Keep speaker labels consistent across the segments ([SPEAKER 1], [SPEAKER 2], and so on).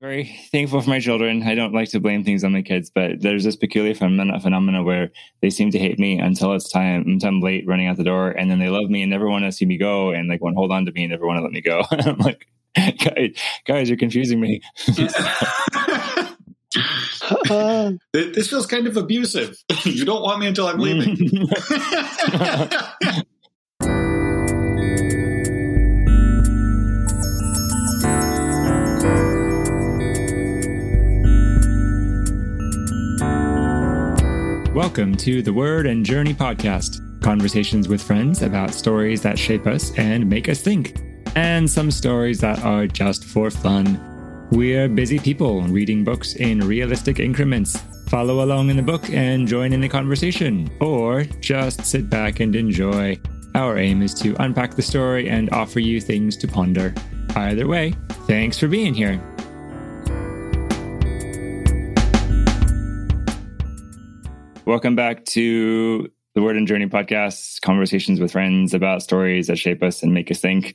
[SPEAKER 1] very thankful for my children. I don't like to blame things on my kids, but there's this peculiar phenomena, phenomena where they seem to hate me until it's time, until I'm late running out the door, and then they love me and never want to see me go, and like want to hold on to me and never want to let me go. I'm like, guys, guys, you're confusing me.
[SPEAKER 2] this feels kind of abusive. you don't want me until I'm leaving.
[SPEAKER 1] Welcome to the Word and Journey podcast conversations with friends about stories that shape us and make us think, and some stories that are just for fun. We're busy people reading books in realistic increments. Follow along in the book and join in the conversation, or just sit back and enjoy. Our aim is to unpack the story and offer you things to ponder. Either way, thanks for being here. Welcome back to the Word and Journey podcast, conversations with friends about stories that shape us and make us think.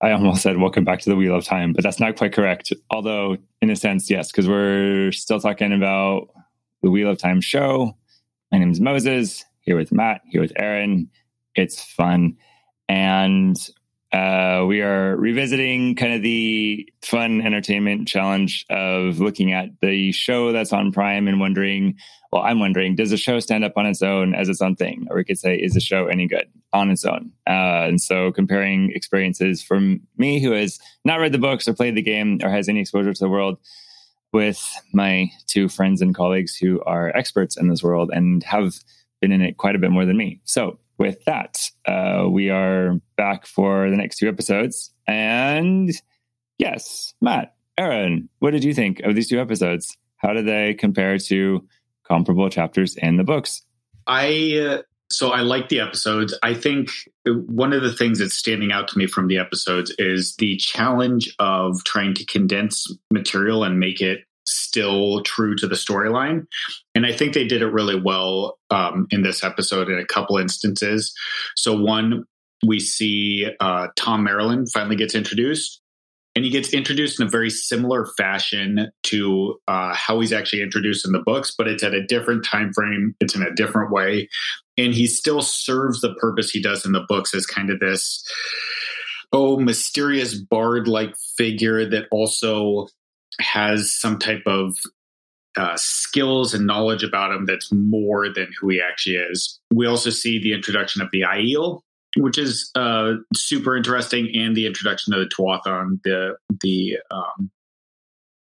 [SPEAKER 1] I almost said welcome back to the Wheel of Time, but that's not quite correct. Although, in a sense, yes, because we're still talking about the Wheel of Time show. My name is Moses, here with Matt, here with Aaron. It's fun. And uh, we are revisiting kind of the fun entertainment challenge of looking at the show that's on Prime and wondering, well, I'm wondering, does the show stand up on its own as its own thing? Or we could say, is the show any good on its own? Uh, and so comparing experiences from me, who has not read the books or played the game or has any exposure to the world, with my two friends and colleagues who are experts in this world and have been in it quite a bit more than me. So with that, uh, we are back for the next two episodes. And yes, Matt, Aaron, what did you think of these two episodes? How do they compare to comparable chapters in the books?
[SPEAKER 2] I uh, so I like the episodes. I think one of the things that's standing out to me from the episodes is the challenge of trying to condense material and make it still true to the storyline. And I think they did it really well um, in this episode in a couple instances. So, one, we see uh, Thom Merrilin finally gets introduced. And he gets introduced in a very similar fashion to uh, how he's actually introduced in the books, but it's at a different time frame. It's in a different way, and he still serves the purpose he does in the books as kind of this oh mysterious bard like figure that also has some type of uh, skills and knowledge about him that's more than who he actually is. We also see the introduction of the Aiel, which is uh, super interesting, and the introduction of the Tuatha'an, the the um,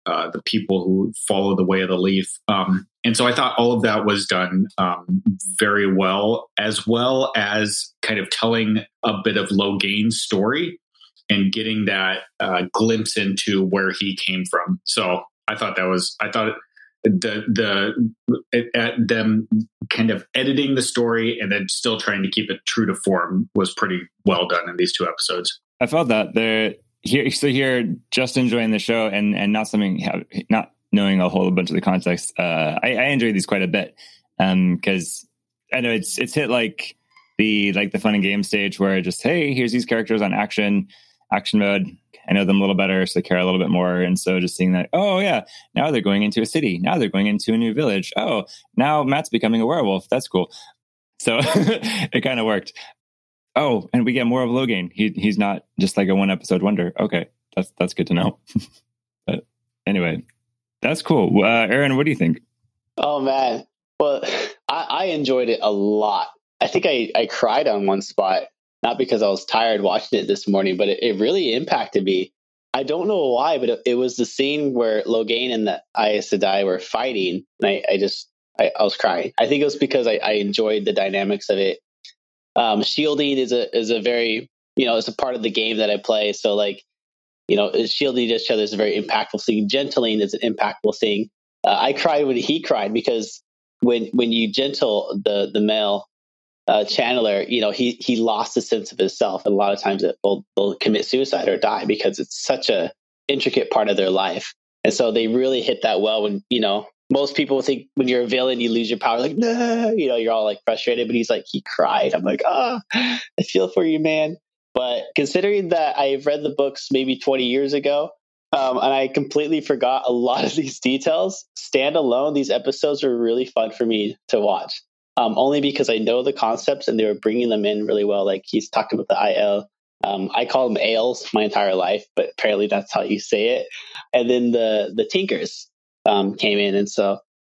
[SPEAKER 2] uh, the people who follow the way of the leaf. Um, and so I thought all of that was done um, very well, as well as kind of telling a bit of Logain's story and getting that uh, glimpse into where he came from. So I thought that was I thought the the at them kind of editing the story and then still trying to keep it true to form was pretty well done in these two episodes.
[SPEAKER 1] I felt that they're here so here just enjoying the show and and not something not knowing a whole bunch of the context. Uh, I, I enjoy these quite a bit because um, I know it's it's hit like the like the fun and game stage where just hey here's these characters on action action mode. I know them a little better, so I care a little bit more. And so just seeing that, oh yeah, now they're going into a city. Now they're going into a new village. Oh, now Matt's becoming a werewolf. That's cool. So it kind of worked. Oh, and we get more of Logain. He he's not just like a one episode wonder. Okay, that's that's good to know. but anyway, that's cool. Uh, Aaron, what do you think?
[SPEAKER 3] Oh man, well, I, I enjoyed it a lot. I think I I cried on one spot not because I was tired watching it this morning, but it, it really impacted me. I don't know why, but it, it, was the scene where Logain and the Aes Sedai were fighting, and I, I just I, I, was crying. I think it was because I, I enjoyed the dynamics of it. Um, shielding is a is a very you know it's a part of the game that I play. So like you know shielding each other is a very impactful thing. Gentling is an impactful thing. Uh, I cried when he cried because when when you gentle the the male uh, Channeler, you know, he he lost the sense of himself, and a lot of times it will, will commit suicide or die because it's such a intricate part of their life. And so they really hit that well. When you know, most people think when you're a villain, you lose your power. Like, no, you know, you're all like frustrated. But he's like, he cried. I'm like, ah, oh, I feel for you, man. But considering that I've read the books maybe 20 years ago, Um, and I completely forgot a lot of these details. Standalone, these episodes were really fun for me to watch. Um, only because I know the concepts and they were bringing them in really well. Like he's talking about the Aiel. Um, I call them ales my entire life, but apparently that's how you say it. And then the the Tinkers um, came in, and so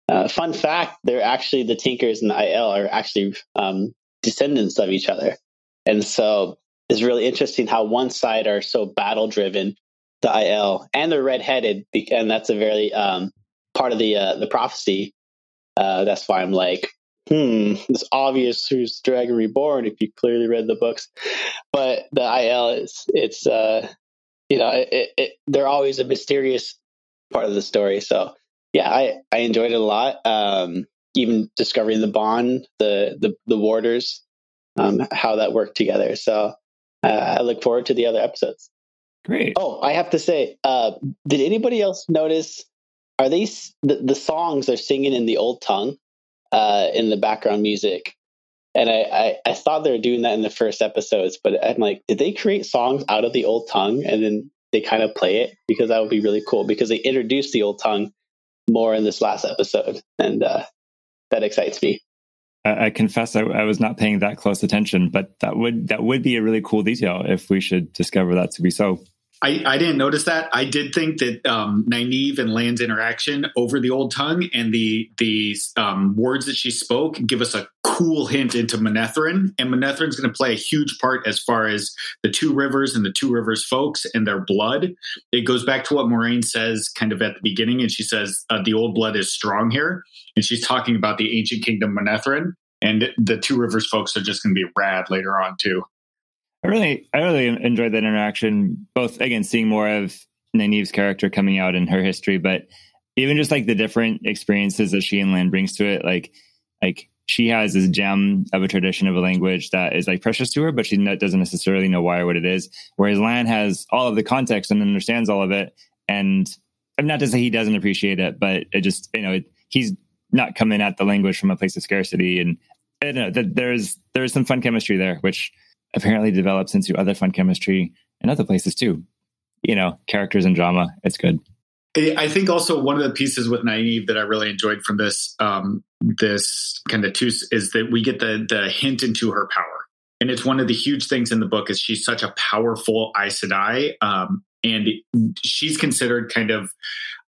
[SPEAKER 3] uh, fun fact: they're actually the Tinkers and the Aiel are actually um, descendants of each other, and so it's really interesting how one side are so battle driven, the Aiel, and they're redheaded, and that's a very um, part of the uh, the prophecy. Uh, that's why I'm like, hmm, it's obvious who's Dragon Reborn if you clearly read the books. But the Aiel, is, it's, uh, you know, it, it, they're always a mysterious part of the story. So yeah, I, I enjoyed it a lot. Um, even discovering the bond, the, the, the warders, um, how that worked together. So uh, I look forward to the other episodes.
[SPEAKER 1] Great.
[SPEAKER 3] Oh, I have to say, uh, did anybody else notice? Are these the, the songs they're singing in the old tongue? Uh, in the background music. And I, I, I, thought they were doing that in the first episodes, but I'm like, did they create songs out of the old tongue and then they kind of play it? Because that would be really cool because they introduced the old tongue more in this last episode. And uh, that excites me.
[SPEAKER 1] I, I confess I, I, was not paying that close attention, but that would that would be a really cool detail if we should discover that to be so.
[SPEAKER 2] I, I didn't notice that. I did think that um, Nynaeve and Lan's interaction over the old tongue and the the um, words that she spoke give us a cool hint into Manetheren, and Manetheren's going to play a huge part as far as the two rivers and the two rivers folks and their blood. It goes back to what Moiraine says kind of at the beginning, and she says uh, the old blood is strong here, and she's talking about the ancient kingdom Manetheren, and the two rivers folks are just going to be rad later on too.
[SPEAKER 1] I really, I really enjoyed that interaction. Both again, seeing more of Nynaeve's character coming out in her history, but even just like the different experiences that she and Lan brings to it. Like, like she has this gem of a tradition of a language that is like precious to her, but she doesn't necessarily know why or what it is. Whereas Lan has all of the context and understands all of it. And I'm not to say he doesn't appreciate it, but it just you know it, he's not coming at the language from a place of scarcity. And I don't know that there's there's some fun chemistry there, which apparently develops into other fun chemistry in other places too. You know, characters and drama. It's good.
[SPEAKER 2] I think also one of the pieces with Nynaeve that I really enjoyed from this um, this kind of two is that we get the the hint into her power, and it's one of the huge things in the book is she's such a powerful Aes Sedai, um, and she's considered kind of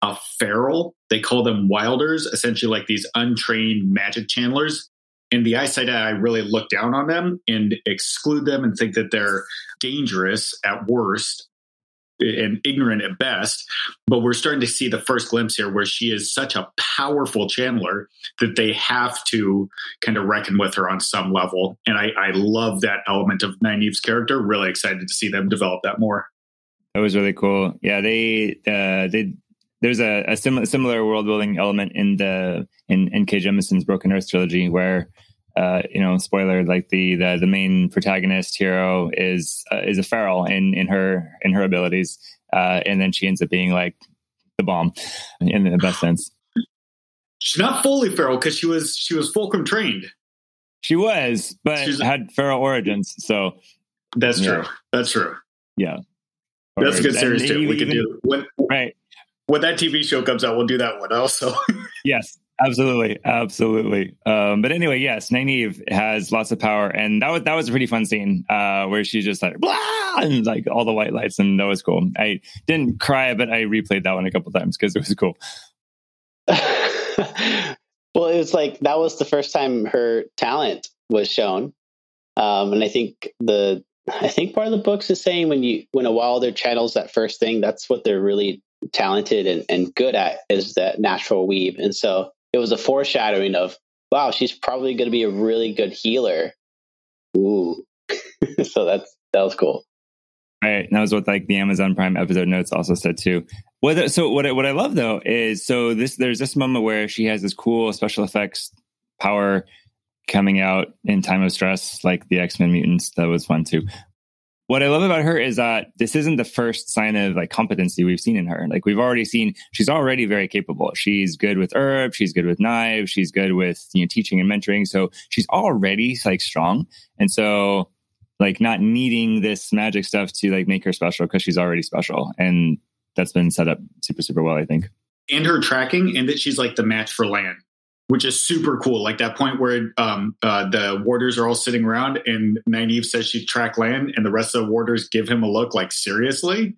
[SPEAKER 2] a feral. They call them wilders, essentially like these untrained magic channelers and the Aes Sedai I really look down on them and exclude them and think that they're dangerous at worst and ignorant at best. But we're starting to see the first glimpse here where she is such a powerful channeler that they have to kind of reckon with her on some level. And I, I love that element of Nynaeve's character. Really excited to see them develop that more.
[SPEAKER 1] That was really cool. Yeah, they uh, they there's a, a similar similar world building element in the in in K. Jemisin's Broken Earth trilogy where uh, you know, spoiler, like the, the, the main protagonist hero is, uh, is a feral in, in her, in her abilities. Uh, and then she ends up being like the bomb in the best sense.
[SPEAKER 2] She's not fully feral because she was, she was fulcrum trained.
[SPEAKER 1] She was, but She's, had feral origins. So
[SPEAKER 2] that's yeah. true. That's true.
[SPEAKER 1] Yeah.
[SPEAKER 2] That's a good series too. We can do when,
[SPEAKER 1] right.
[SPEAKER 2] When that TV show comes out, we'll do that one also.
[SPEAKER 1] yes. Absolutely, absolutely. Um, but anyway, yes, Nynaeve has lots of power, and that was that was a pretty fun scene uh, where she just like blah and like all the white lights, and that was cool. I didn't cry, but I replayed that one a couple times because it was cool.
[SPEAKER 3] well, it was like that was the first time her talent was shown, um, and I think the I think part of the books is saying when you when a wilder channels that first thing, that's what they're really talented and, and good at is that natural weave, and so it was a foreshadowing of wow, she's probably going to be a really good healer. Ooh, so that's that was cool.
[SPEAKER 1] Right, and that was what like the Amazon Prime episode notes also said too. So what I, what I love though is so this there's this moment where she has this cool special effects power coming out in time of stress, like the X Men mutants. That was fun too what I love about her is that this isn't the first sign of like competency we've seen in her. Like we've already seen, she's already very capable. She's good with herb. She's good with knives. She's good with you know teaching and mentoring. So she's already like strong. And so like not needing this magic stuff to like make her special because she's already special. And that's been set up super super well. I think.
[SPEAKER 2] And her tracking, and that she's like the match for Lan, which is super cool. Like that point where um, uh, the warders are all sitting around, and Nynaeve says she track Lan, and the rest of the warders give him a look like seriously.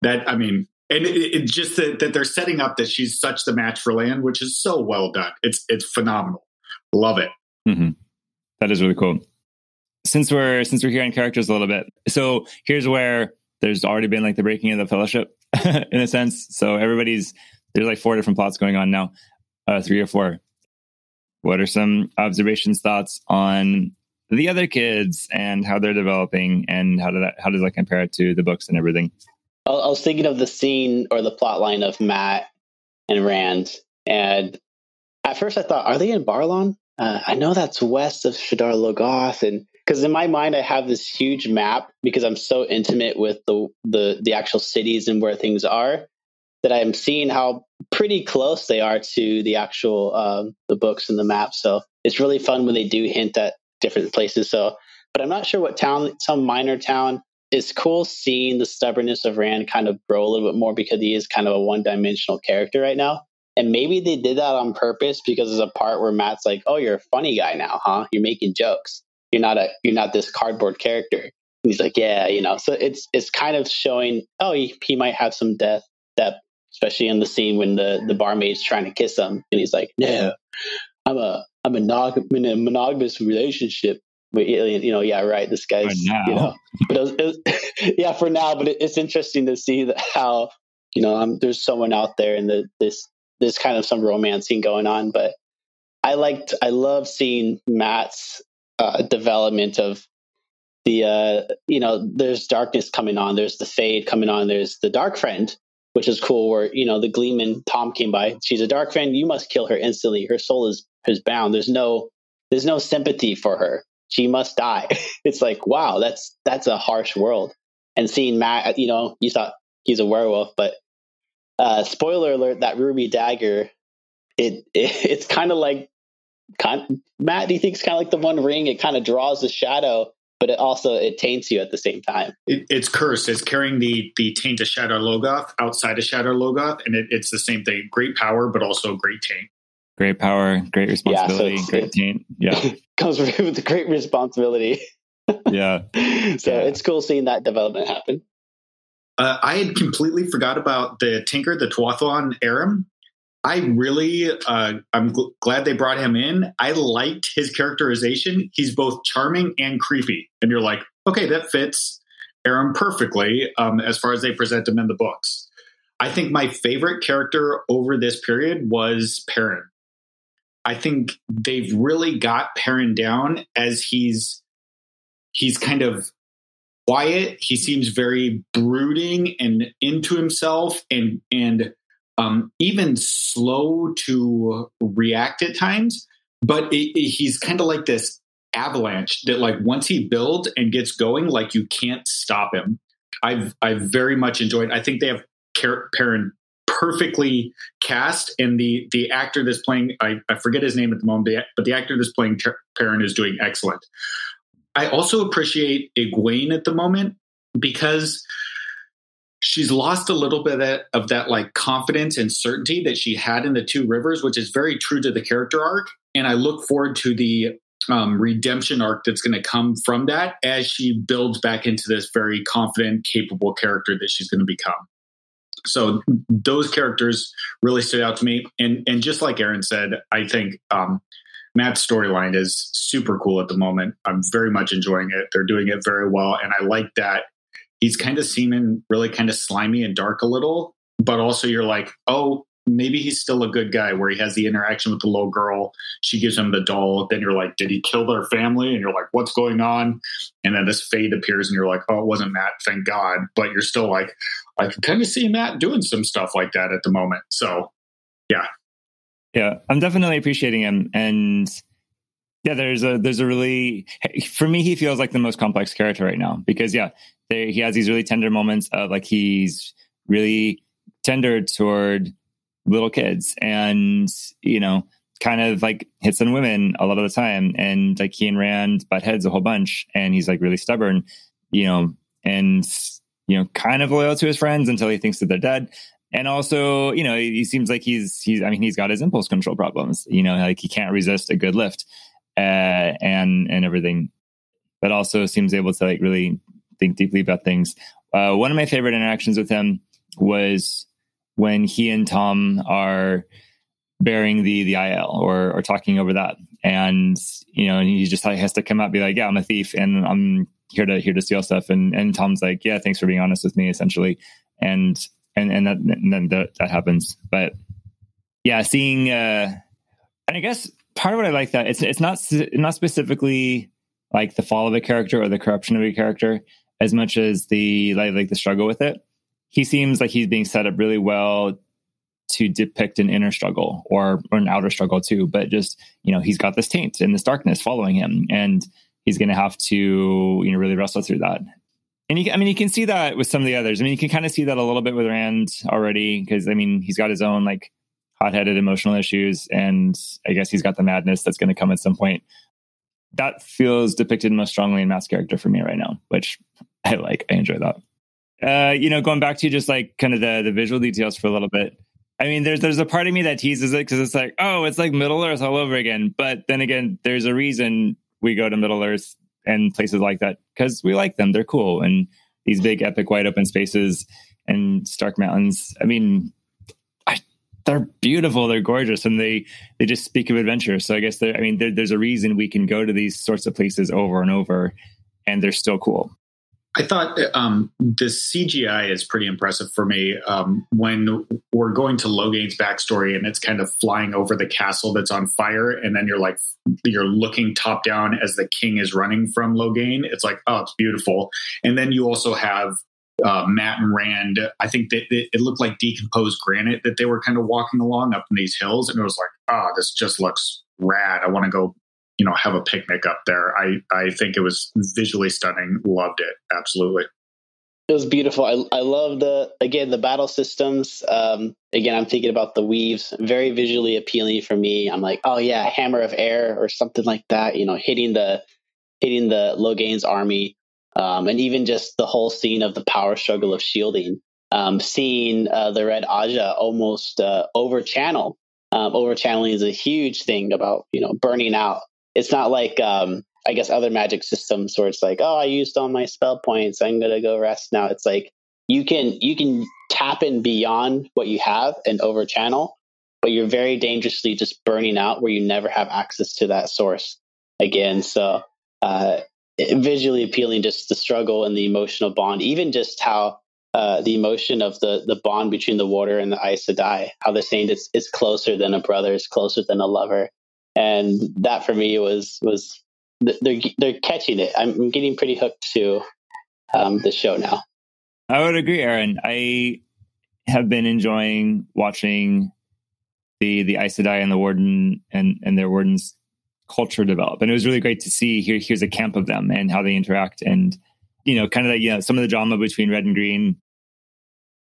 [SPEAKER 2] That I mean, and it, it just that, that, they're setting up that she's such the match for Lan, which is so well done. It's it's phenomenal. Love it.
[SPEAKER 1] Mm-hmm. That is really cool. Since we're since we're hearing characters a little bit, so here's where there's already been like the breaking of the fellowship in a sense. So everybody's there's like four different plots going on now, uh, three or four. What are some observations, thoughts on the other kids and how they're developing, and how does that how does that compare to the books and everything?
[SPEAKER 3] I was thinking of the scene or the plot line of Mat and Rand, and at first I thought, are they in Baerlon? Uh, I know that's west of Shadar Logoth, and because in my mind I have this huge map because I'm so intimate with the the the actual cities and where things are that I'm seeing how pretty close they are to the actual um, the books and the map. So it's really fun when they do hint at different places. So, but I'm not sure what town, some minor town. It's cool seeing the stubbornness of Rand kind of grow a little bit more because he is kind of a one dimensional character right now. And maybe they did that on purpose because there's a part where Mat's like, "Oh, you're a funny guy now, huh? You're making jokes. You're not a you're not this cardboard character." And he's like, "Yeah, you know." So it's it's kind of showing, oh, he, he might have some depth, depth, especially in the scene when the the barmaid's trying to kiss him, and he's like, "No, I'm a I'm a, nog- in a monogamous relationship." With But, you know, yeah, right. This guy's, you know, but it was, it was, yeah, for now. But it, it's interesting to see that how you know um, there's someone out there and the this there's kind of some romancing going on. But I liked, I love seeing Mat's uh, development of the, uh, you know, there's darkness coming on, there's the fade coming on, there's the dark friend, which is cool. Where you know the Gleeman Thom came by, she's a dark friend, you must kill her instantly. Her soul is is bound. There's no there's no sympathy for her. She must die. it's like wow, that's that's a harsh world. And seeing Mat, you know, you thought he's a werewolf, but uh, spoiler alert: that ruby dagger, it, it it's kind of like, kind, Mat. Do you think it's kind of like the One Ring? It kind of draws the shadow, but it also it taints you at the same time.
[SPEAKER 2] It, it's cursed. It's carrying the the taint of Shadar Logoth outside of Shadar Logoth, and it, it's the same thing. Great power, but also great taint.
[SPEAKER 1] Great power, great responsibility, yeah, so great taint. Yeah,
[SPEAKER 3] comes with great responsibility.
[SPEAKER 1] yeah.
[SPEAKER 3] So yeah. it's cool seeing that development happen.
[SPEAKER 2] Uh, I had completely forgot about the Tinker, the Tuatha'an Aram. I really, uh, I'm gl- glad they brought him in. I liked his characterization. He's both charming and creepy, and you're like, okay, that fits Aram perfectly um, as far as they present him in the books. I think my favorite character over this period was Perrin. I think they've really got Perrin down as he's he's kind of quiet. He seems very brooding and into himself and and um, even slow to react at times. But it, it, he's kind of like this avalanche that, like, once he builds and gets going, like you can't stop him. I've I've very much enjoyed. I think they have Perrin perfectly cast, and the the actor that's playing I, I forget his name at the moment, but the actor that's playing Perrin is doing excellent. I also appreciate Egwene at the moment because she's lost a little bit of that like confidence and certainty that she had in the two rivers, which is very true to the character arc. And I look forward to the um, redemption arc that's going to come from that as she builds back into this very confident, capable character that she's going to become. So those characters really stood out to me, and and just like Aaron said, I think um, Mat's storyline is super cool at the moment. I'm very much enjoying it. They're doing it very well. And I like that he's kind of seeming really kind of slimy and dark a little, but also you're like, oh, maybe he's still a good guy where he has the interaction with the little girl. She gives him the doll. Then you're like, did he kill their family? And you're like, what's going on? And then this fade appears and you're like, oh, it wasn't Mat, thank God. But you're still like, I can kind of see Mat doing some stuff like that at the moment. So yeah,
[SPEAKER 1] yeah, I'm definitely appreciating him, and yeah, there's a there's a really for me he feels like the most complex character right now because yeah, they, he has these really tender moments of like he's really tender toward little kids, and you know, kind of like hits on women a lot of the time, and like he and Rand butt heads a whole bunch, and he's like really stubborn, you know, and you know, kind of loyal to his friends until he thinks that they're dead. And also, you know, he, he seems like he's he's I mean, he's got his impulse control problems. You know, like he can't resist a good lift, uh, and and everything. But also seems able to like really think deeply about things. Uh, one of my favorite interactions with him was when he and Thom are bearing the the Aiel or or talking over that, and you know, and he just has to come out be like, "Yeah, I'm a thief, and I'm here to here to steal stuff." And and Thom's like, "Yeah, thanks for being honest with me," essentially, and and and, that, and then that, that happens. But yeah, seeing, uh, and I guess part of what I like that it's it's not not specifically like the fall of a character or the corruption of a character as much as the like, like the struggle with it. He seems like he's being set up really well to depict an inner struggle or, or an outer struggle too. But just, you know, he's got this taint and this darkness following him and he's going to have to, you know, really wrestle through that. And you, I mean, you can see that with some of the others. I mean, you can kind of see that a little bit with Rand already because, I mean, he's got his own like hot-headed emotional issues and I guess he's got the madness that's going to come at some point. That feels depicted most strongly in Mat's character for me right now, which I like. I enjoy that. Uh, you know, going back to just like kind of the the visual details for a little bit. I mean, there's there's a part of me that teases it because it's like, oh, it's like Middle Earth all over again. But then again, there's a reason we go to Middle Earth and places like that because we like them. They're cool and these big epic wide open spaces and stark mountains. I mean, they're beautiful. They're gorgeous, and they they just speak of adventure. So I guess I mean, there, there's a reason we can go to these sorts of places over and over, and they're still cool.
[SPEAKER 2] I thought um, the CGI is pretty impressive for me. Um, when we're going to Logain's backstory and it's kind of flying over the castle that's on fire, and then you're like, you're looking top down as the king is running from Logain. It's like, oh, it's beautiful. And then you also have uh, Mat and Rand. I think that it looked like decomposed granite that they were kind of walking along up in these hills, and it was like, oh, this just looks rad. I want to go you know have a picnic up there. I I think it was visually stunning. Loved it absolutely.
[SPEAKER 3] It was beautiful. I I love the again the battle systems. Um, again, I'm thinking about the weaves. Very visually appealing for me. I'm like, oh yeah, hammer of air or something like that. You know, hitting the hitting the Logain's army, um, and even just the whole scene of the power struggle of shielding. Um, seeing uh, the Red Ajah almost uh, over channel. Um, over channeling is a huge thing about you know burning out it's not like um, I guess other magic systems where it's like, oh, I used all my spell points. I'm gonna go rest now. It's like you can you can tap in beyond what you have and over channel, but you're very dangerously just burning out where you never have access to that source again. So uh, visually appealing, just the struggle and the emotional bond, even just how uh, the emotion of the the bond between the Warder and the Aes Sedai, how they're saying it's it's closer than a brother, it's closer than a lover and that for me was was they're they're catching it. I'm getting pretty hooked to um, the show now.
[SPEAKER 1] I would agree, Aaron. I have been enjoying watching the the Aes Sedai and the Warden and and their Wardens culture develop, and it was really great to see here. Here's a camp of them and how they interact, and you know, kind of that you know some of the drama between Red and Green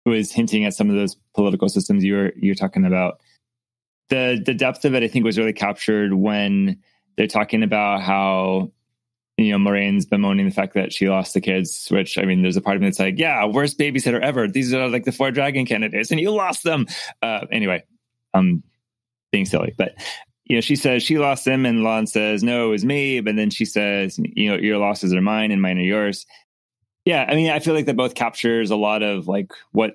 [SPEAKER 1] was hinting at some of those political systems you were you're talking about the the depth of it, I think, was really captured when they're talking about how you know Moiraine's bemoaning the fact that she lost the kids. Which I mean, there's a part of me that's like, yeah, worst babysitter ever. These are like the four dragon candidates, and you lost them. Uh, anyway, I'm being silly, but you know, she says she lost them, and Lan says, no, it was me. But then she says, you know, your losses are mine, and mine are yours. Yeah, I mean, I feel like that both captures a lot of like what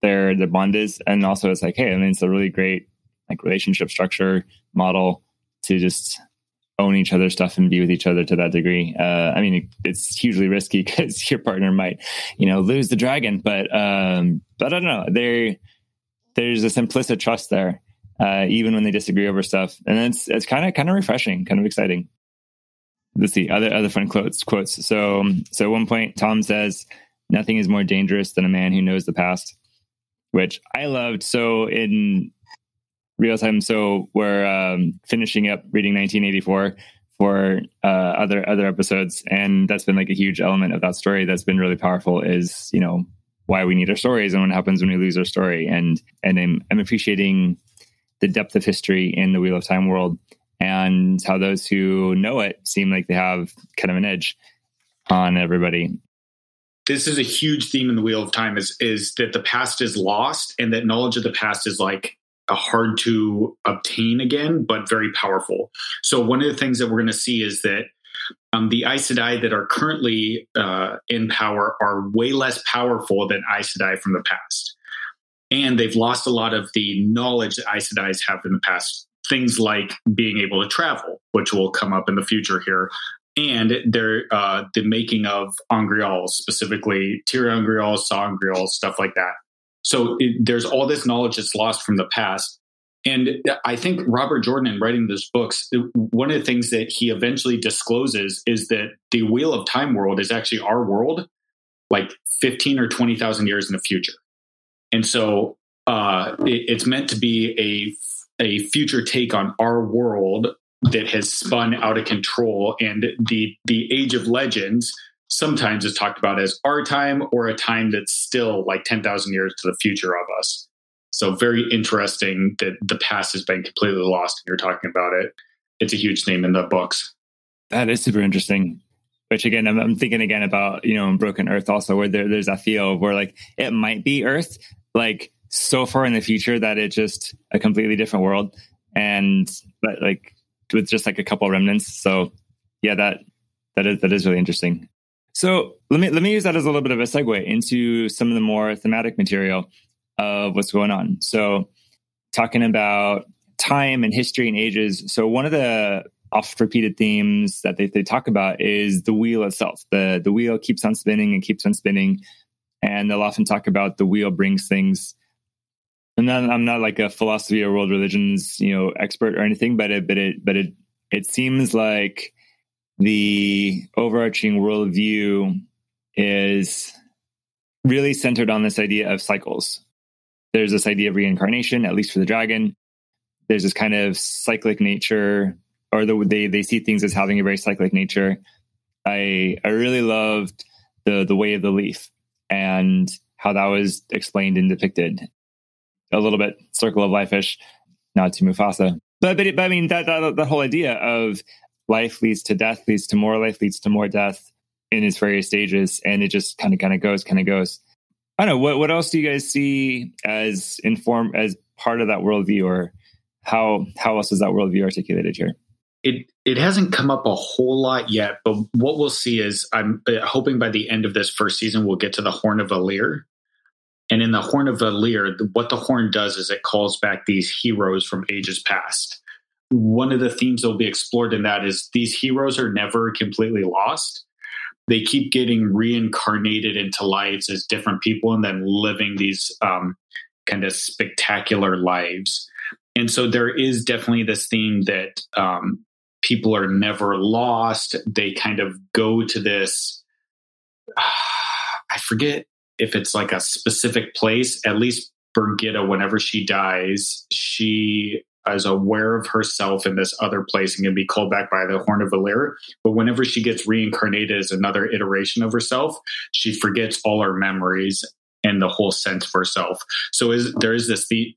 [SPEAKER 1] their their bond is, and also it's like, hey, I mean, it's a really great like relationship structure model to just own each other's stuff and be with each other to that degree. Uh, I mean, it's hugely risky because your partner might, you know, lose the dragon. But um, but I don't know. There, there's a implicit trust there, uh, even when they disagree over stuff, and it's it's kind of kind of refreshing, kind of exciting. Let's see other other fun quotes. Quotes. So so at one point, Thom says, "Nothing is more dangerous than a man who knows the past," which I loved. So in real time. So we're um, finishing up reading 1984 for uh, other other episodes, and that's been like a huge element of that story. That's been really powerful. Is you know why we need our stories and what happens when we lose our story, and and I'm, I'm appreciating the depth of history in the Wheel of Time world and how those who know it seem like they have kind of an edge on everybody.
[SPEAKER 2] this is a huge theme in the Wheel of Time is is that the past is lost and that knowledge of the past is like hard to obtain again, but very powerful. So one of the things that we're going to see is that um, the Aes Sedai that are currently uh, in power are way less powerful than Aes Sedai from the past. And they've lost a lot of the knowledge that Aes Sedai have in the past. Things like being able to travel, which will come up in the future here, and uh, the making of Angreals, specifically Ter'angreals, Saw Angreals, stuff like that. So it, there's all this knowledge that's lost from the past. And I think Robert Jordan, in writing those books, one of the things that he eventually discloses is that the Wheel of Time world is actually our world, like 15 or 20,000 years in the future. And so uh, it, it's meant to be a, a future take on our world that has spun out of control. And the, the Age of Legends sometimes is talked about as our time or a time that's still like 10,000 years to the future of us. So very interesting that the past has been completely lost and you're talking about it. It's a huge theme in the books.
[SPEAKER 1] That is super interesting. Which again, I'm, I'm thinking again about, you know, in Broken Earth also where there, there's a feel where like it might be Earth, like so far in the future that it's just a completely different world. And but like with just like a couple remnants. So yeah, that that is that is really interesting. So let me let me use that as a little bit of a segue into some of the more thematic material of what's going on. So talking about time and history and ages. So one of the oft repeated themes that they, they talk about is the wheel itself. The the wheel keeps on spinning and keeps on spinning. And they'll often talk about the wheel brings things. And then I'm not like a philosophy or world religions, you know, expert or anything, but it but it but it it seems like the overarching worldview is really centered on this idea of cycles. There's this idea of reincarnation, at least for the dragon. There's this kind of cyclic nature, or the, they they see things as having a very cyclic nature. I I really loved the the way of the leaf and how that was explained and depicted. A little bit circle of life-ish, not to Mufasa, but but, but I mean that, that that whole idea of life leads to death, leads to more life, leads to more death in its various stages, and it just kind of kind of goes, kind of goes. I don't know what what else do you guys see as inform as part of that worldview, or how how else is that worldview articulated here?
[SPEAKER 2] It it hasn't come up a whole lot yet, but what we'll see is I'm uh, hoping by the end of this first season we'll get to the Horn of Valere. And in the Horn of Valere, what the horn does is it calls back these heroes from ages past one of the themes that will be explored in that is these heroes are never completely lost. They keep getting reincarnated into lives as different people and then living these um, kind of spectacular lives. And so there is definitely this theme that um, people are never lost. They kind of go to this, uh, I forget if it's like a specific place, at least Birgitte, whenever she dies, she is aware of herself in this other place and can be called back by the Horn of Valere. But whenever she gets reincarnated as another iteration of herself, she forgets all her memories and the whole sense of herself. So is, there is this the,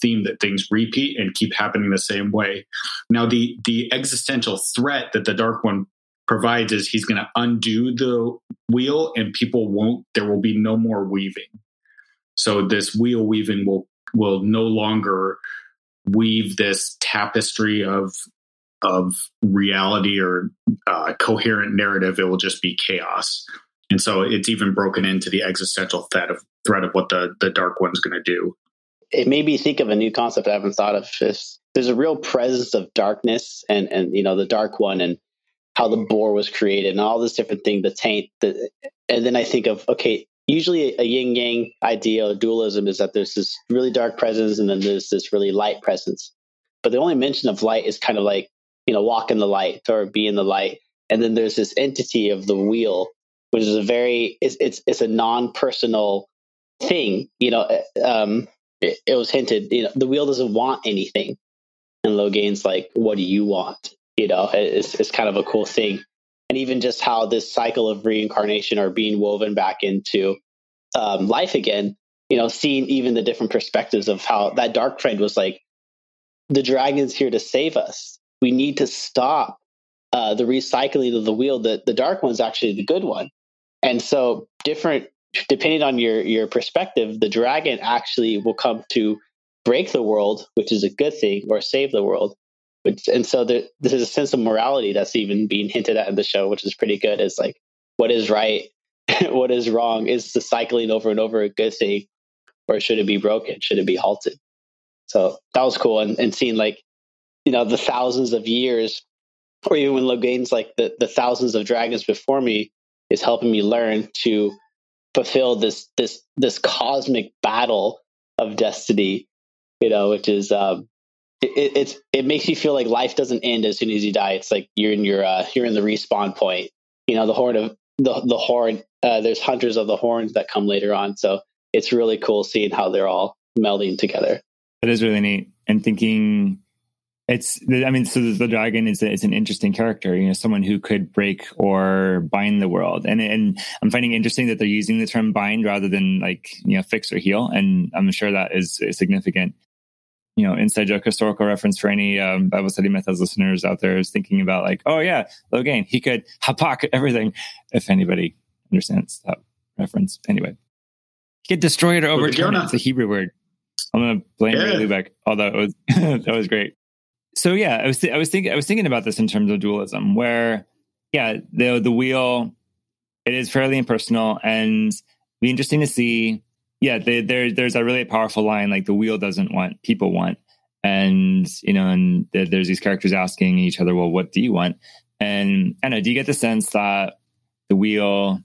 [SPEAKER 2] theme that things repeat and keep happening the same way. Now, the the existential threat that the Dark One provides is he's going to undo the wheel, and people won't. There will be no more weaving. So this wheel weaving will will no longer weave this tapestry of of reality or uh, coherent narrative, it will just be chaos. And so it's even broken into the existential threat of threat of what the the dark one's going to do.
[SPEAKER 3] It made me think of a new concept I haven't thought of. Is there's a real presence of darkness and and you know the dark one and how the Bore was created and all this different thing, the taint. The, and then I think of okay, usually a yin yang idea of dualism is that there's this really dark presence and then there's this really light presence. But the only mention of light is kind of like, you know, walk in the light or be in the light. And then there's this entity of the wheel, which is a very, it's, it's, it's a non personal thing. You know, uh, um, it, it, was hinted, you know, the wheel doesn't want anything. And Logain's like, what do you want? You know, it's, it's kind of a cool thing and even just how this cycle of reincarnation are being woven back into um, life again. You know, seeing even the different perspectives of how that dark friend was like, the dragon's here to save us. We need to stop uh, the recycling of the wheel. The the dark one's actually the good one. And so different depending on your your perspective. The dragon actually will come to break the world, which is a good thing, or save the world. Which, and so there, there's a sense of morality that's even being hinted at in the show, which is pretty good. Is like what is right, what is wrong. Is the cycling over and over a good thing, or should it be broken? Should it be halted? So that was cool, and, and seeing like you know the thousands of years, or even when Logain's like the the thousands of dragons before me is helping me learn to fulfill this this this cosmic battle of destiny you know which is um it, it's it makes you feel like life doesn't end as soon as you die. It's like you're in your uh you're in the respawn point. You know the horn of the the horn uh there's hunters of the horns that come later on. So it's really cool seeing how they're all melding together.
[SPEAKER 1] That is really neat. And thinking it's i mean so the dragon is it's an interesting character you know someone who could break or bind the world. And and i'm finding interesting that they're using the term bind rather than like you know fix or heal. And i'm sure that is a significant you know inside joke historical reference for any um, bible study methods listeners out there is thinking about like oh yeah logain he could hapak everything if anybody understands that reference. Anyway. He could destroy it or overturn it it's a hebrew word. I'm gonna blame yeah. ray lubeck. Although it was that was great so yeah, I was th- I was thinking I was thinking about this in terms of dualism, where yeah, the the wheel it is fairly impersonal and be interesting to see. Yeah, they, there there's a really powerful line like the wheel doesn't want, people want, and you know, and there's these characters asking each other, well, what do you want? And I know, do you get the sense that the wheel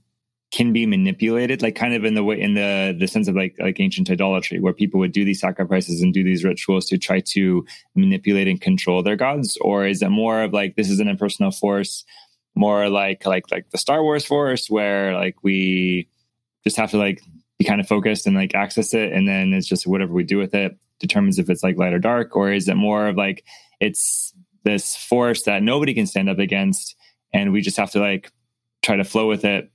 [SPEAKER 1] can be manipulated like kind of in the way in the the sense of like like ancient idolatry where people would do these sacrifices and do these rituals to try to manipulate and control their gods? Or is it more of like this is an impersonal force more like like like the star wars force where like we just have to like be kind of focused and like access it and then it's just whatever we do with it determines if it's like light or dark? Or is it more of like it's this force that nobody can stand up against and we just have to like try to flow with it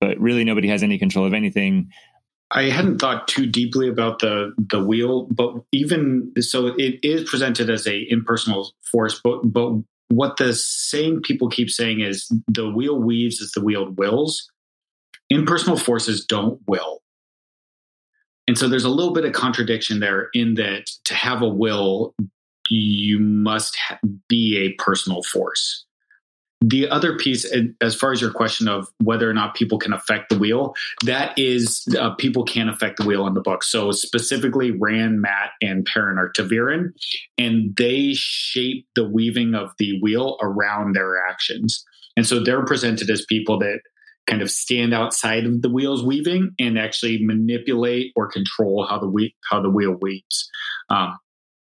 [SPEAKER 1] but really nobody has any control of anything.
[SPEAKER 2] I hadn't thought too deeply about the the wheel, but even so, it is presented as a impersonal force. But but what the same people keep saying is the wheel weaves as the wheel wills. Impersonal forces don't will, and so there's a little bit of contradiction there in that to have a will, you must be a personal force the other piece, as far as your question of whether or not people can affect the wheel, that is uh, people can affect the wheel in the book. So specifically, Rand, matt and Perrin are and they shape the weaving of the wheel around their actions. And so they're presented as people that kind of stand outside of the wheel's weaving and actually manipulate or control how the how the wheel weaves. Um,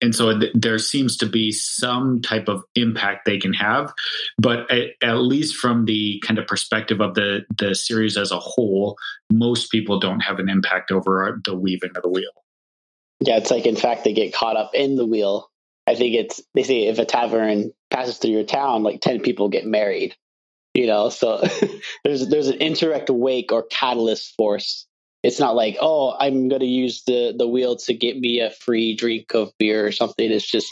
[SPEAKER 2] and so th- there seems to be some type of impact they can have but at, at, least from the kind of perspective of the the series as a whole most people don't have an impact over the weaving of the wheel.
[SPEAKER 3] Yeah it's like in fact they get caught up in the wheel. I think it's they say if a ta'veren passes through your town like 10 people get married you know? So there's there's an indirect wake or catalyst force it's not like oh i'm going to use the the wheel to get me a free drink of beer or something. It's just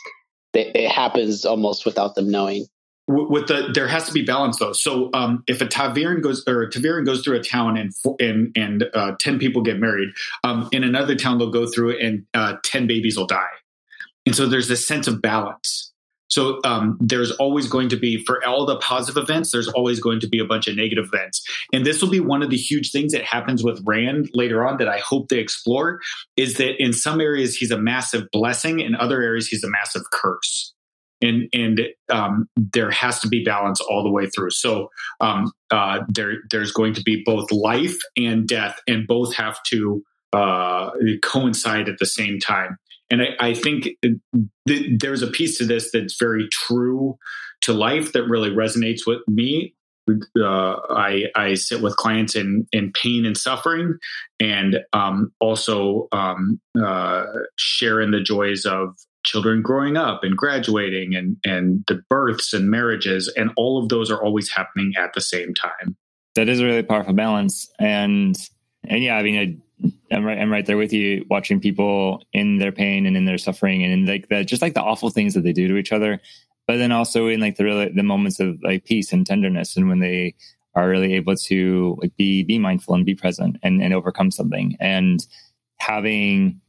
[SPEAKER 3] it, it happens almost without them knowing.
[SPEAKER 2] With the there has to be balance though. So um, if a ta'veren goes or a goes through a town and and and uh, 10 people get married um, in another town they'll go through and uh, 10 babies will die. And so there's this sense of balance so um, there's always going to be, for all the positive events, there's always going to be a bunch of negative events. And this will be one of the huge things that happens with Rand later on that I hope they explore is that in some areas he's a massive blessing, in other areas he's a massive curse. And and um, there has to be balance all the way through. So um, uh, there there's going to be both life and death, and both have to uh, coincide at the same time. And I, I think th- there's a piece to this that's very true to life that really resonates with me. Uh, I, I sit with clients in, in pain and suffering, and um, also um, uh, sharing the joys of children growing up and graduating, and and the births and marriages, and all of those are always happening at the same time.
[SPEAKER 1] That is a really powerful balance, and and yeah, I mean, I'm right. I'm right there with you, watching people in their pain and in their suffering, and in like the just like the awful things that they do to each other, but then also in like the really, the moments of like peace and tenderness, and when they are really able to like be be mindful and be present and, and overcome something. And having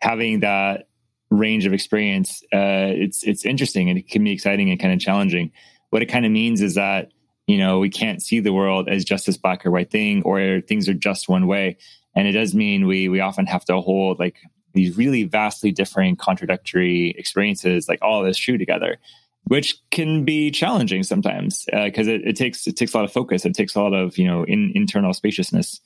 [SPEAKER 1] having that range of experience, uh, it's it's interesting and it can be exciting and kind of challenging. What it kind of means is that you know we can't see the world as just this black or white thing, or things are just one way. And it does mean we we often have to hold like these really vastly differing, contradictory experiences, like all this true together, which can be challenging sometimes because uh, it, it, takes it takes a lot of focus. It takes a lot of you know in, internal spaciousness.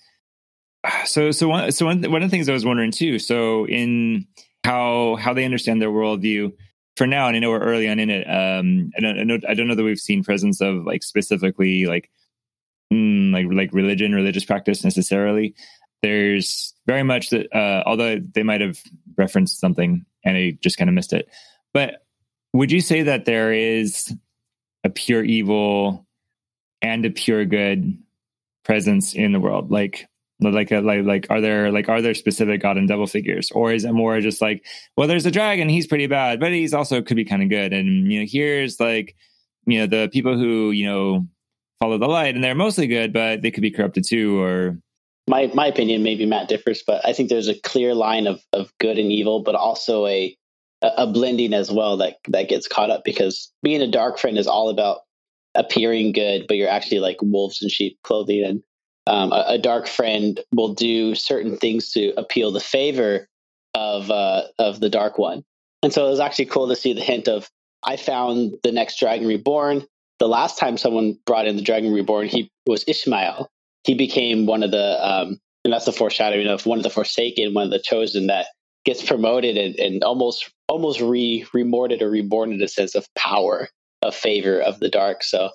[SPEAKER 1] So so one so one, one of the things I was wondering too. So in how how they understand their worldview for now, and I know we're early on in it. Um, I don't, I, know, I don't know that we've seen presence of like specifically like mm, like like religion, religious practice necessarily. There's very much that, uh, although they might have referenced something and I just kind of missed it. But would you say that there is a pure evil and a pure good presence in the world? Like like a, like like are there like are there specific god and devil figures or is it more just like well there's a dragon he's pretty bad but he's also could be kind of good and you know here's like you know the people who you know follow the light and they're mostly good but they could be corrupted too or
[SPEAKER 3] my my opinion maybe matt differs but i think there's a clear line of of good and evil but also a a blending as well that that gets caught up because being a dark friend is all about appearing good but you're actually like wolves in sheep clothing and um, a, a, dark friend will do certain things to appeal the favor of uh, of the dark one. And so it was actually cool to see the hint of I found the next Dragon Reborn. The last time someone brought in the Dragon Reborn, he was Ishamael. He became one of the, um, and that's the foreshadowing of one of the Forsaken, one of the chosen that gets promoted and, and almost almost re remorted or reborn in a sense of power, of favor of the dark. So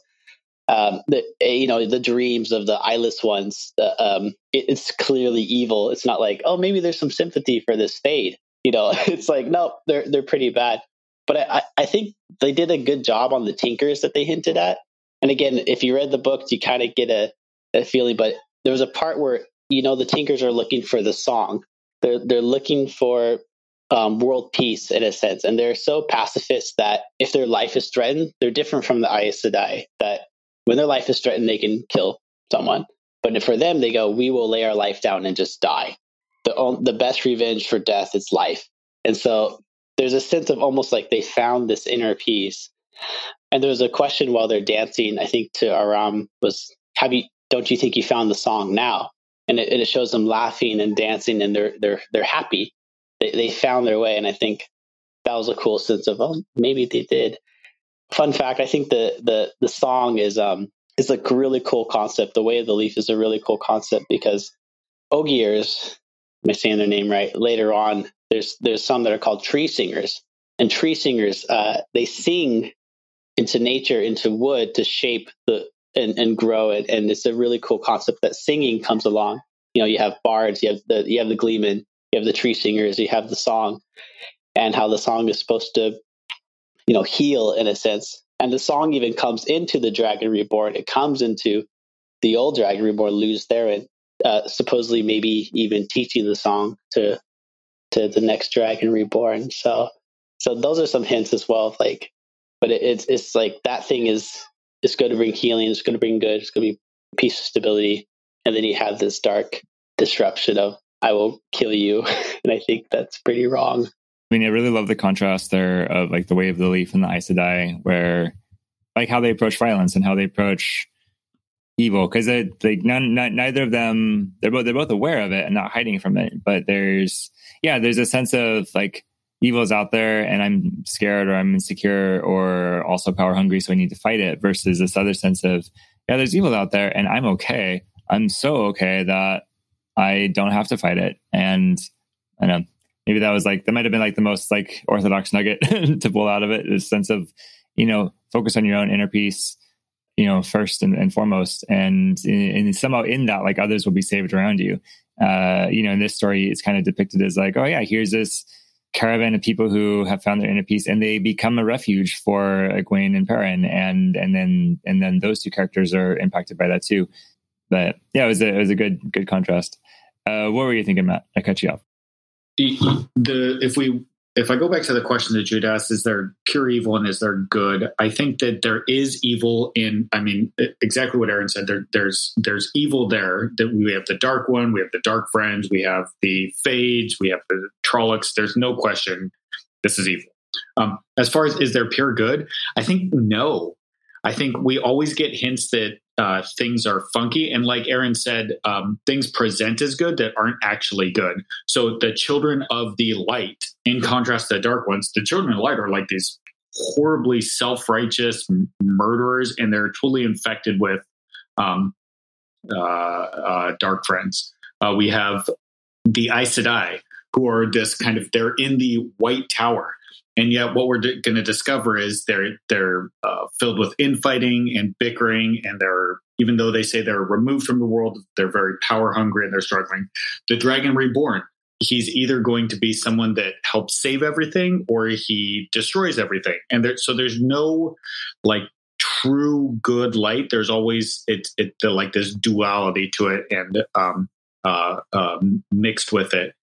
[SPEAKER 3] um, the eh, you know the dreams of the eyeless ones. um, it, it's clearly evil. It's not like oh maybe there's some sympathy for this fade. You know, it's like no, they're they're pretty bad. But I, I think they did a good job on the Tinkers that they hinted at. And again, if you read the book, you kind of get a, a feeling. But there was a part where you know the Tinkers are looking for the song. They're they're looking for um, world peace in a sense, and they're so pacifist that if their life is threatened, they're different from the Aes Sedai. That when their life is threatened, they can kill someone. But for them, they go, we will lay our life down and just die. The, the best revenge for death is life. And so there's a sense of almost like they found this inner peace. And there was a question while they're dancing, I think to Aram was, have you, don't you think you found the song now? And it, it shows them laughing and dancing and they're, they're, they're happy. They, they found their way. And I think that was a cool sense of, oh, maybe they did fun fact i think the the the song is um is a really cool concept the way of the leaf is a really cool concept because ogiers am i saying their name right later on there's there's some that are called tree singers and tree singers uh they sing into nature into wood to shape the and, and grow it and it's a really cool concept that singing comes along you know you have bards you have the you have the gleeman you have the tree singers you have the song and how the song is supposed to you know, heal in a sense. And the song even comes into the Dragon Reborn. It comes into the old Dragon Reborn, Lews Therin, uh, supposedly maybe even teaching the song to to the next Dragon Reborn. So, so those are some hints as well. Like, but it, it's it's like that thing is is going to bring healing. It's going to bring good. It's going to be peace, and stability, and then you have this dark disruption of I will kill you, and I think that's pretty wrong.
[SPEAKER 1] I mean, I really love the contrast there of like the way of the leaf and the Aes Sedai, where like how they approach violence and how they approach evil. Because like none, none, neither of them, they're both they're both aware of it and not hiding from it. But there's yeah, there's a sense of like evil is out there and I'm scared or I'm insecure or also power hungry, so I need to fight it. Versus this other sense of yeah, there's evil out there and I'm okay. I'm so okay that I don't have to fight it. And I know maybe that was like that might have been like the most like orthodox nugget to pull out of it the sense of you know focus on your own inner peace you know first and, and foremost and, and somehow in that like others will be saved around you uh you know in this story it's kind of depicted as like oh yeah here's this caravan of people who have found their inner peace and they become a refuge for Egwene and Perrin and and then and then those two characters are impacted by that too. But yeah it was a, it was a good good contrast. Uh what were you thinking Matt? I cut you off.
[SPEAKER 2] The if we if I go back to the question that Jude asked, is there pure evil and is there good? I think that there is evil in. I mean, exactly what Aaron said. There, there's there's evil there. That we have the dark one, we have the dark friends, we have the Fades, we have the Trollocs. There's no question this is evil. Um, as far as is there pure good, I think no. I think we always get hints that uh, things are funky. And like Aaron said, um, things present as good that aren't actually good. So the children of the light, in contrast to the dark ones, the children of light are like these horribly self righteous murderers, and they're totally infected with um, uh, uh, dark friends. Uh, we have the Aes Sedai, who are this kind of, they're in the White Tower and yet what we're d- going to discover is they're they're uh, filled with infighting and bickering and they're even though they say they're removed from the world they're very power hungry and they're struggling. The dragon reborn he's either going to be someone that helps save everything or he destroys everything. And there, so there's no like true good light. There's always it's it, like this duality to it and um uh, um, mixed with it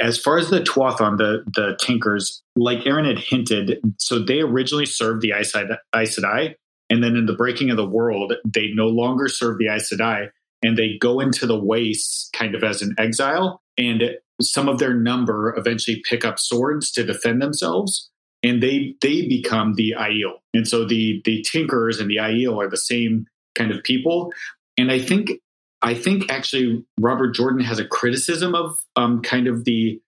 [SPEAKER 2] as far as the Tuatha'an, the the Tinkers, like Aaron had hinted, so they originally served the Aes Sedai, and then in the breaking of the world, they no longer serve the Aes Sedai, and they go into the wastes kind of as an exile, and some of their number eventually pick up swords to defend themselves, and they they become the Aiel, and so the the Tinkers and the Aiel are the same kind of people, and I think I think actually Robert Jordan has a criticism of um, kind of the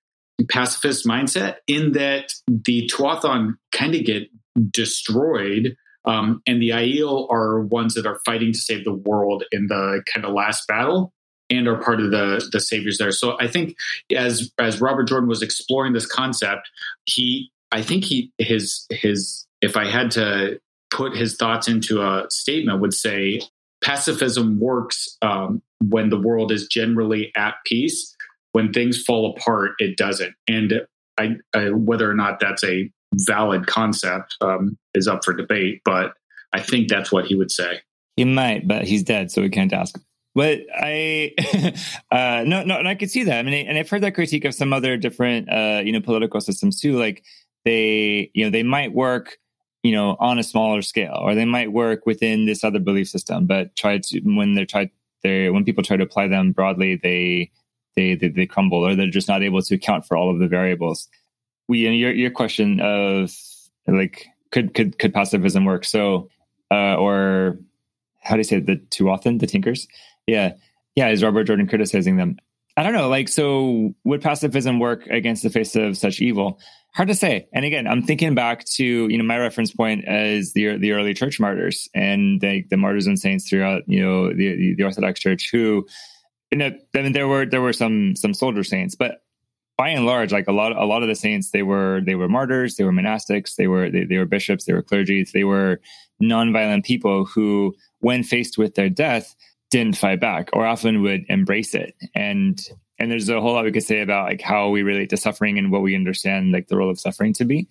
[SPEAKER 2] pacifist mindset in that the Tuatha'an kind of get destroyed. Um, and the Aiel are ones that are fighting to save the world in the kind of last battle and are part of the the saviors there. So I think as as Robert Jordan was exploring this concept, he I think he his his if I had to put his thoughts into a statement would say pacifism works um, when the world is generally at peace. When things fall apart, it doesn't. And I, I, whether or not that's a valid concept um, is up for debate, but I think that's what he would say.
[SPEAKER 1] He might, but he's dead, so we can't ask. But I, uh, no, no, and I could see that. I mean, and I've heard that critique of some other different, uh, you know, political systems too. Like they, you know, they might work you know, on a smaller scale, or they might work within this other belief system, but try to when they're tried they when people try to apply them broadly, they, they they they crumble, or they're just not able to account for all of the variables. We and your your question of like could could could pacifism work? So uh, or how do you say it? the often the Tinkers? Yeah, yeah. Is Robert Jordan criticizing them? I don't know. Like, so would pacifism work against the face of such evil? Hard to say. And again, I'm thinking back to you know my reference point as the the early church martyrs and the, the martyrs and saints throughout you know the the Orthodox Church who you know I mean there were there were some some soldier saints, but by and large, like a lot a lot of the saints, they were they were martyrs, they were monastics, they were they, they were bishops, they were clergy, they were nonviolent people who, when faced with their death, didn't fight back or often would embrace it and and there's a whole lot we could say about like how we relate to suffering and what we understand like the role of suffering to be.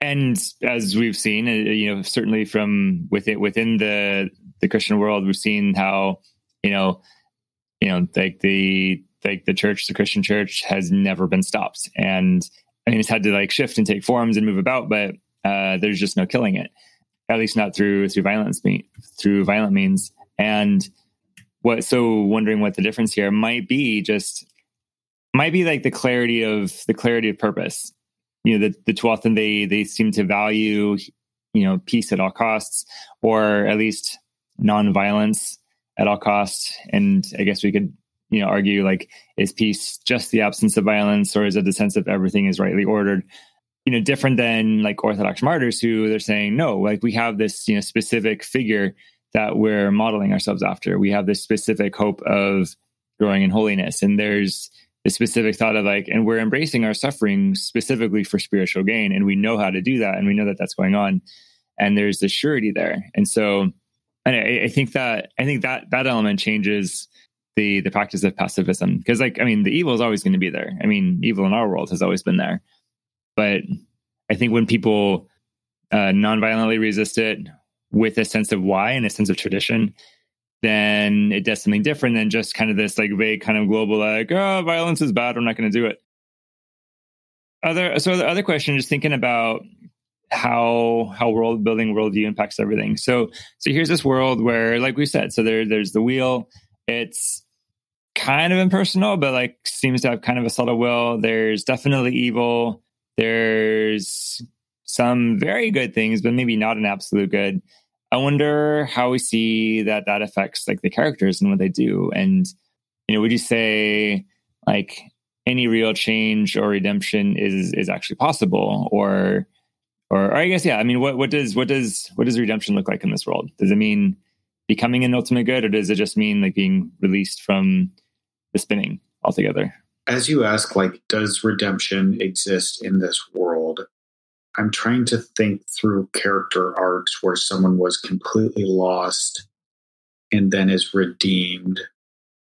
[SPEAKER 1] And as we've seen uh, you know certainly from within within the the christian world we've seen how you know you know like the like the church the christian church has never been stopped. And i mean it's had to like shift and take forms and move about but uh there's just no killing it at least not through through violence through violent means. And what so wondering what the difference here might be just might be like the clarity of the clarity of purpose. You know, the the Tuatha'an they they seem to value you know peace at all costs, or at least nonviolence at all costs. And I guess we could you know argue like is peace just the absence of violence, or is it the sense of everything is rightly ordered? You know, different than like Orthodox martyrs who they're saying no, like we have this you know specific figure that we're modeling ourselves after. We have this specific hope of growing in holiness, and there's the specific thought of like, and we're embracing our suffering specifically for spiritual gain, and we know how to do that, and we know that that's going on, and there's the surety there, and so, and I, I think that I think that that element changes the the practice of pacifism because, like, I mean, the evil is always going to be there. I mean, evil in our world has always been there, but I think when people uh, nonviolently resist it with a sense of why and a sense of tradition, then it does something different than just kind of this like vague kind of global like oh violence is bad i'm not going to do it other so the other question is thinking about how how world building worldview impacts everything. So so here's this world where, like we said, so there there's the wheel. It's kind of impersonal, but like seems to have kind of a subtle will. There's definitely evil. There's some very good things, but maybe not an absolute good. I wonder how we see that that affects like the characters and what they do. And you know, would you say like any real change or redemption is is actually possible, or or, or I guess yeah. I mean, what what does what does what does redemption look like in this world? Does it mean becoming an ultimate good, or does it just mean like being released from the spinning altogether?
[SPEAKER 2] As you ask, like, does redemption exist in this world? I'm trying to think through character arcs where someone was completely lost and then is redeemed.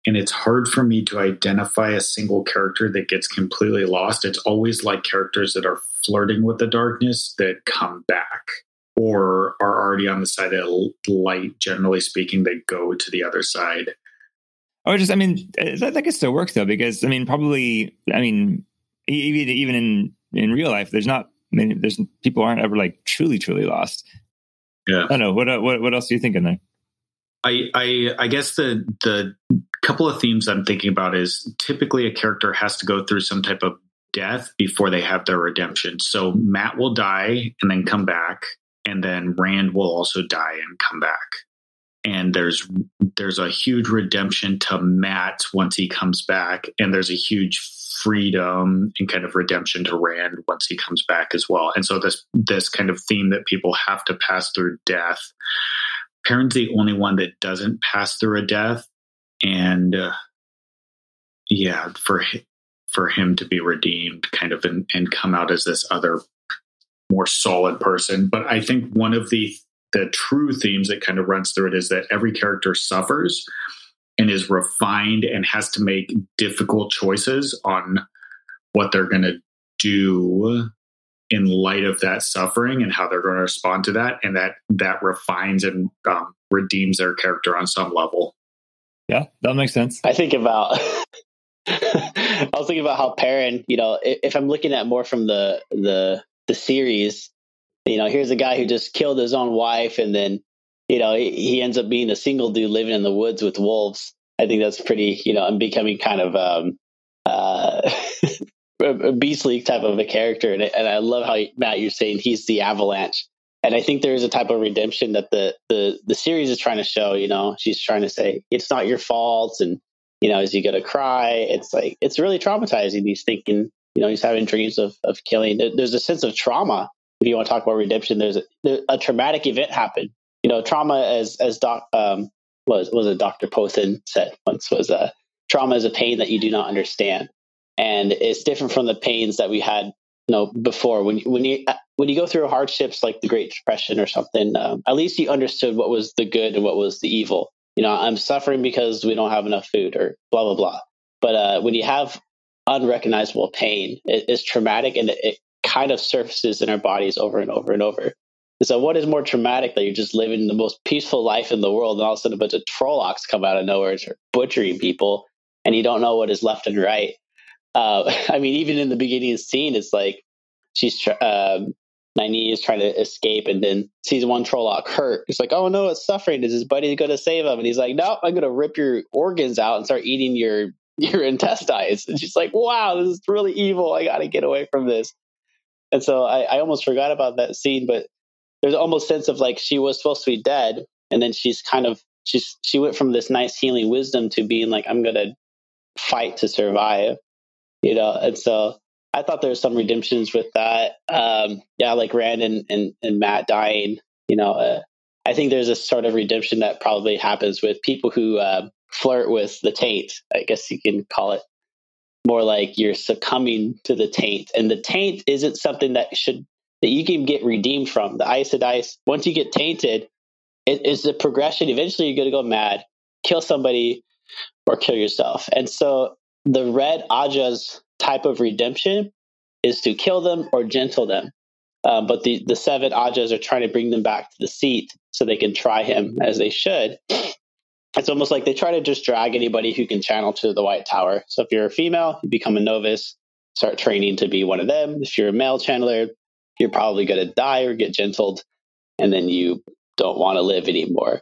[SPEAKER 2] And it's hard for me to identify a single character that gets completely lost. It's always like characters that are flirting with the darkness that come back or are already on the side of light, generally speaking, they go to the other side.
[SPEAKER 1] Or just, I mean, uh, that, that could still work though, because I mean, probably, I mean, even even in in real life, there's not I mean, there's people aren't ever like truly, truly lost.
[SPEAKER 2] Yeah.
[SPEAKER 1] I don't know. What, uh, what, what else are you thinking there?
[SPEAKER 2] I, I, I guess the, the couple of themes I'm thinking about is typically a character has to go through some type of death before they have their redemption. So Mat will die and then come back. And then Rand will also die and come back. And there's there's a huge redemption to Mat once he comes back, and there's a huge freedom and kind of redemption to Rand once he comes back as well. And so this this kind of theme that people have to pass through death. Perrin's the only one that doesn't pass through a death, and uh, yeah, for for him to be redeemed, kind of, and, and come out as this other more solid person. But I think one of the the true themes that kind of runs through it is that every character suffers and is refined and has to make difficult choices on what they're going to do in light of that suffering and how they're going to respond to that and that that refines and um, redeems their character on some level.
[SPEAKER 1] Yeah that makes sense.
[SPEAKER 3] I think about i was thinking about how Perrin you know if i'm looking at more from the the the series you know here's a guy who just killed his own wife and then you know, he, ends up being a single dude living in the woods with wolves. I think that's pretty, you know, I'm becoming kind of um, uh, a beastly type of a character. And, and I love how, Matt, you're saying he's the avalanche. And I think there's a type of redemption that the, the, the series is trying to show, you know, she's trying to say, it's not your fault. And, you know, is he going to cry? It's like, it's really traumatizing. He's thinking, you know, he's having dreams of, of killing. There's a sense of trauma. If you want to talk about redemption, there's a, a traumatic event happened you know, trauma as as doc um, was was a Dr. Pothen said once was a uh, trauma is a pain that you do not understand, and it's different from the pains that we had you know before when when you uh, when you go through hardships like the Great Depression or something. Um, at least you understood what was the good and what was the evil. You know, I'm suffering because we don't have enough food or blah blah blah. But uh, when you have unrecognizable pain, it, it's traumatic and it, it kind of surfaces in our bodies over and over and over. So, what is more traumatic that you're just living the most peaceful life in the world, and all of a sudden a bunch of Trollocs come out of nowhere and start butchering people, and you don't know what is left and right? Uh, I mean, even in the beginning scene, it's like she's um, Nynaeve is trying to escape, and then sees one Trolloc hurt. It's like, oh no, it's suffering. Is his buddy going to save him? And he's like, no, I'm going to rip your organs out and start eating your your intestines. And she's like, wow, this is really evil. I got to get away from this. And so I, I almost forgot about that scene, but there's almost sense of like she was supposed to be dead and then she's kind of she's she went from this nice healing wisdom to being like i'm gonna fight to survive you know? And so i thought there was some redemptions with that um yeah like rand and and, and Mat dying you know? Uh, i think there's a sort of redemption that probably happens with people who uh, flirt with the taint i guess you can call it. More like you're succumbing to the taint and the taint isn't something that should that you can get redeemed from. The ice Aes Sedai, once you get tainted, it is the progression. Eventually, you're going to go mad, kill somebody, or kill yourself. And so, the red Ajah's type of redemption is to kill them or gentle them. Um, but the, the seven Ajahs are trying to bring them back to the seat so they can try him as they should. It's almost like they try to just drag anybody who can channel to the White Tower. So if you're a female, you become a novice. start training to be one of them. If you're a male channeler, you're probably going to die or get gentled, and then you don't want to live anymore.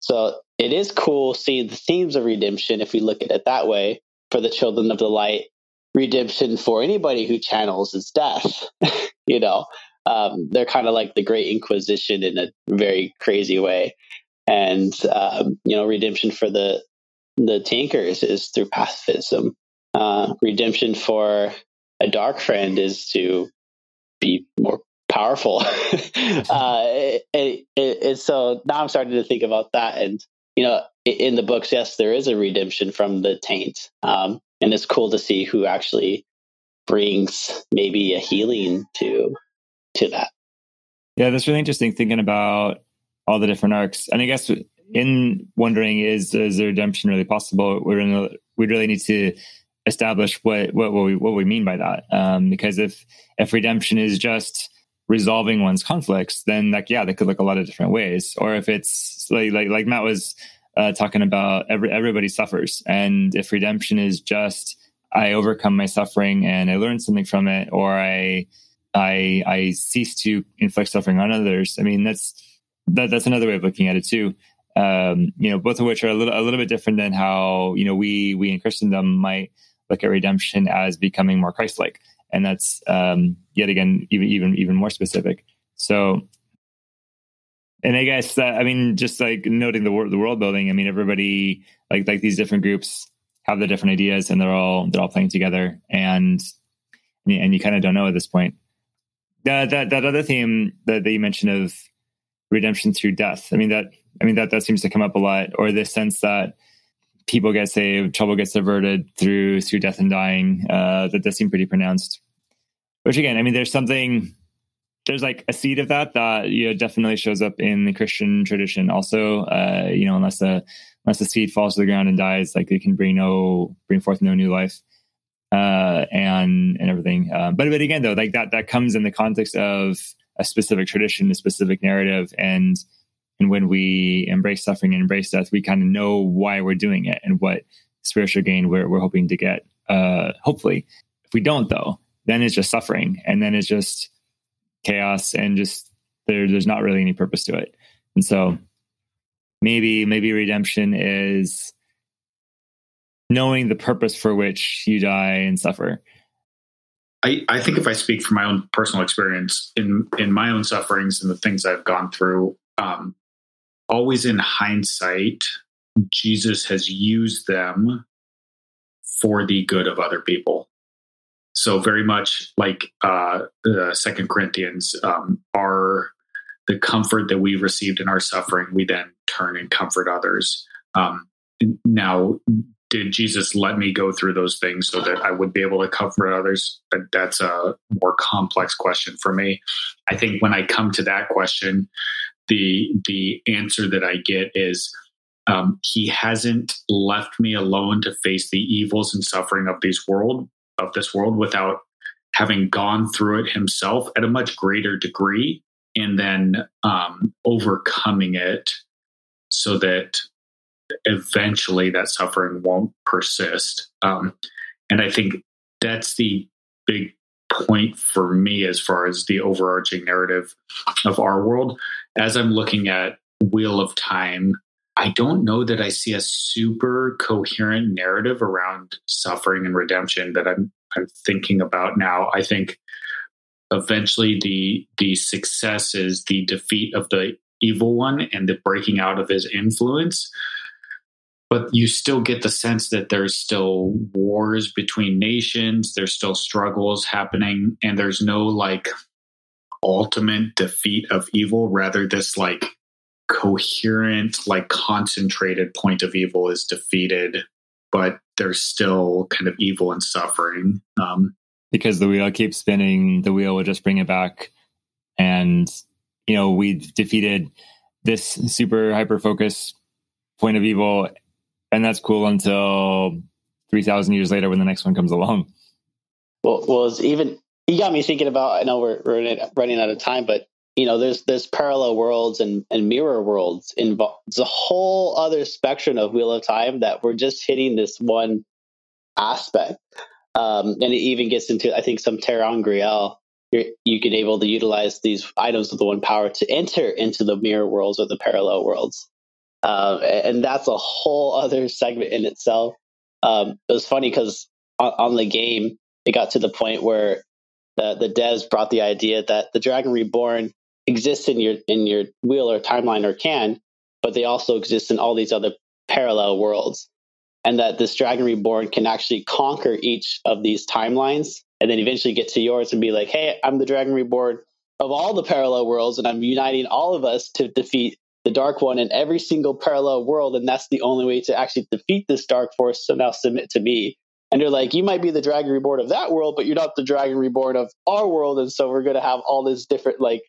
[SPEAKER 3] So it is cool seeing the themes of redemption if we look at it that way for the children of the light. Redemption for anybody who channels is death. you know, um, they're kind of like the Great Inquisition in a very crazy way, and um, you know, redemption for the the Tinkers is through pacifism. Uh, redemption for a dark friend is to be more powerful. uh, and, and, so now I'm starting to think about that. And, you know, in the books, yes, there is a redemption from the taint. Um, and it's cool to see who actually brings maybe a healing to to that.
[SPEAKER 1] Yeah, that's really interesting thinking about all the different arcs. And I guess in wondering is is the redemption really possible? We're in a, we really need to establish what what, what we what we mean by that. Um, because if if redemption is just resolving one's conflicts, then like yeah, that could look a lot of different ways. Or if it's like like like Matt was uh, talking about, every everybody suffers, and if redemption is just I overcome my suffering and I learn something from it, or I I I cease to inflict suffering on others. I mean that's that, that's another way of looking at it too. Um, you know, both of which are a little a little bit different than how you know we we in Christendom might look at redemption as becoming more Christ-like, and that's um, yet again even even even more specific. So, and I guess that I mean, just like noting the world the world building. I mean, everybody like like these different groups have the different ideas, and they're all they're all playing together, and and you kind of don't know at this point. That that that other theme that, that you mentioned of redemption through death. I mean that I mean that that seems to come up a lot, or this sense that people get saved, trouble gets averted through through death and dying. Uh, that does seem pretty pronounced. Which again, I mean, there's something. There's like a seed of that that you know, definitely shows up in the Christian tradition. Also, uh, you know, unless the unless the seed falls to the ground and dies, like it can bring no bring forth no new life, uh, and and everything. Uh, but but again, though, like that that comes in the context of a specific tradition, a specific narrative, and and when we embrace suffering and embrace death, we kind of know why we're doing it and what spiritual gain we're, we're hoping to get. Uh, hopefully, if we don't, though, then it's just suffering, and then it's just chaos, and just there, there's not really any purpose to it. And so, maybe maybe redemption is knowing the purpose for which you die and suffer.
[SPEAKER 2] I, I think if I speak from my own personal experience in in my own sufferings and the things I've gone through, um, always in hindsight, Jesus has used them for the good of other people. So very much like uh, the Second Corinthians, um, are the comfort that we received in our suffering, we then turn and comfort others. Um, now, did Jesus let me go through those things so that I would be able to comfort others? That's a more complex question for me. I think when I come to that question, the the answer that I get is um, he hasn't left me alone to face the evils and suffering of this world of this world without having gone through it himself at a much greater degree and then um, overcoming it so that eventually that suffering won't persist. Um, and i think that's the big point for me as far as the overarching narrative of our world. As I'm looking at Wheel of Time, I don't know that I see a super coherent narrative around suffering and redemption that I'm I'm thinking about now. I think eventually the the success is the defeat of the evil one and the breaking out of his influence but you still get the sense that there's still wars between nations. There's still struggles happening and there's no like ultimate defeat of evil. Rather this like coherent like concentrated point of evil is defeated but there's still kind of evil and suffering. Um,
[SPEAKER 1] because the wheel keeps spinning the wheel will just bring it back. And you know we've defeated this super hyper focus point of evil and that's cool until 3000 years later when the next one comes along
[SPEAKER 3] well well even you got me thinking about i know we're, running out of time but you know there's there's parallel worlds and, and mirror worlds involved it's a whole other spectrum of wheel of time that we're just hitting this one aspect Um, and it even gets into, I think, some ter'angreal. You're, you can able to utilize these items of the one power to enter into the mirror worlds or the parallel worlds. Um, and that's a whole other segment in itself. Um, it was funny because on, on, the game, it got to the point where the, the devs brought the idea that the Dragon Reborn exists in your in your wheel or timeline or can, but they also exist in all these other parallel worlds. And that this Dragon Reborn can actually conquer each of these timelines and then eventually get to yours and be like, hey, I'm the Dragon Reborn of all the parallel worlds, and I'm uniting all of us to defeat the Dark One in every single parallel world. And that's the only way to actually defeat this Dark Force. So now submit to me. And they're like, you might be the Dragon Reborn of that world, but you're not the Dragon Reborn of our world. And so we're going to have all this different, like,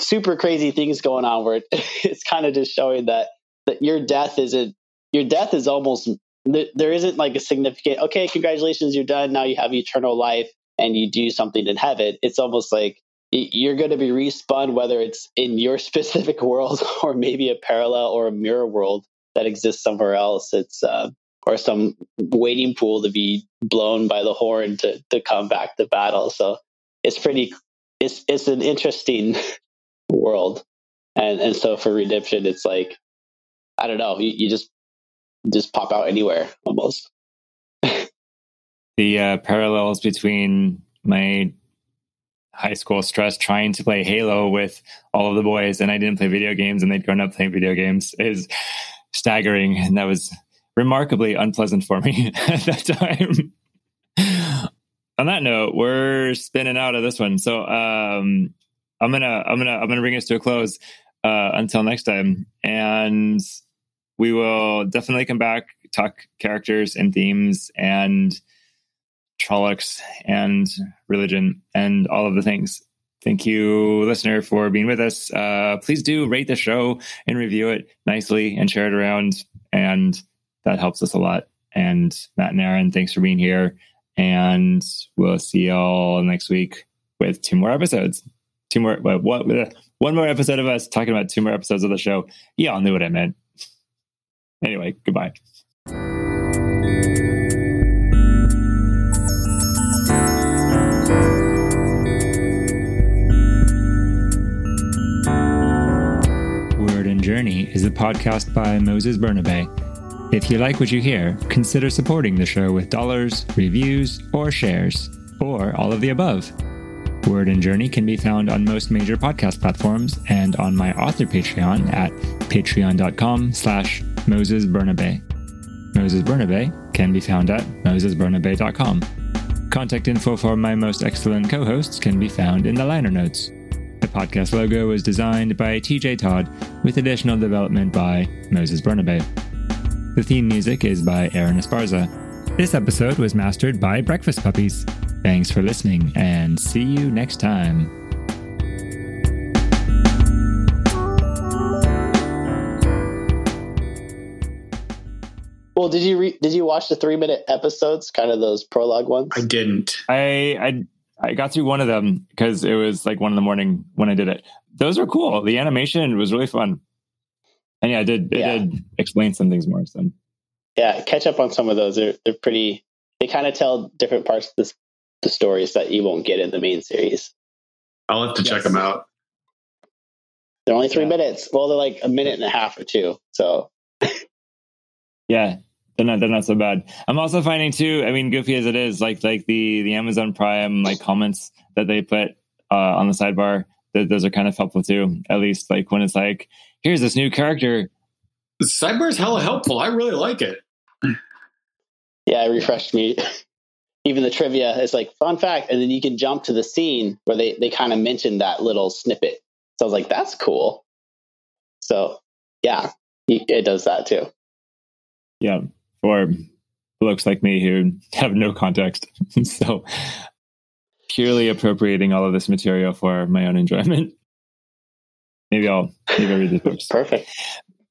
[SPEAKER 3] super crazy things going on where it's kind of just showing that that your death isn't your death is almost there isn't like a significant okay congratulations you're done now you have eternal life and you do something in heaven it's almost like you're going to be respun whether it's in your specific world or maybe a parallel or a mirror world that exists somewhere else. It's uh, or some waiting pool to be blown by the horn to to come back to battle. So it's pretty it's it's an interesting world. And and so for redemption it's like i don't know you, you just just pop out anywhere almost.
[SPEAKER 1] the uh, parallels between my high school stress trying to play Halo with all of the boys, and I didn't play video games, and they'd grown up playing video games is staggering, and that was remarkably unpleasant for me at that time. On that note, we're spinning out of this one, so um, I'm gonna I'm gonna I'm gonna bring us to a close uh, until next time, and we will definitely come back, talk characters and themes and Trollocs and religion and all of the things. Thank you, listener, for being with us. Uh, please do rate the show and review it nicely and share it around. And that helps us a lot. And Matt and Aaron, thanks for being here. And we'll see y'all next week with two more episodes. Two more, what, what, one more episode of us talking about two more episodes of the show. Y'all knew what I meant. Anyway, goodbye. Is a podcast by Moses Bernabe. If you like what you hear, consider supporting the show with dollars, reviews, or shares, or all of the above. Word and Journey can be found on most major podcast platforms and on my author Patreon at patreon.com slash Moses Bernabe. Moses Bernabe can be found at mosesbernabe.com. Contact info for my most excellent co-hosts can be found in the liner notes. The podcast logo was designed by TJ Todd with additional development by Moses Bernabe. The theme music is by Aaron Esparza. This episode was mastered by Breakfast Puppies. Thanks for listening and see you next time.
[SPEAKER 3] Well, did you re- did you watch the three minute episodes, kind of those prologue ones?
[SPEAKER 2] I didn't.
[SPEAKER 1] I I I got through one of them because it was like one in the morning when I did it. Those were cool. The animation was really fun, and yeah, I did it yeah. did explain some things more. So
[SPEAKER 3] yeah, catch up on some of those. They're they're pretty. They kind of tell different parts of this the stories that you won't get in the main series.
[SPEAKER 2] I'll have to yes. check them out.
[SPEAKER 3] They're only three yeah. minutes. Well, they're like a minute and a half or two. So,
[SPEAKER 1] yeah, they're not they're not so bad. I'm also finding too. I mean, goofy as it is, like like the the Amazon Prime like comments that they put uh, on the sidebar. Th- those are kind of helpful too. At least like when it's like, here's this new character.
[SPEAKER 2] The sidebar is hella helpful. I really like it.
[SPEAKER 3] Yeah, it refreshed me even the trivia is like fun fact, and then you can jump to the scene where they they kind of mentioned that little snippet. So I was like, that's cool. So yeah, it does that too.
[SPEAKER 1] Yeah, for folks like me who have no context, so purely appropriating all of this material for my own enjoyment. Maybe I'll maybe I'll read the books.
[SPEAKER 3] Perfect.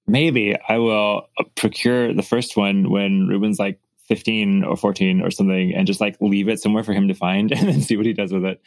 [SPEAKER 1] Maybe I will procure the first one when Ruben's like 15 or 14 or something and just like leave it somewhere for him to find and then see what he does with it.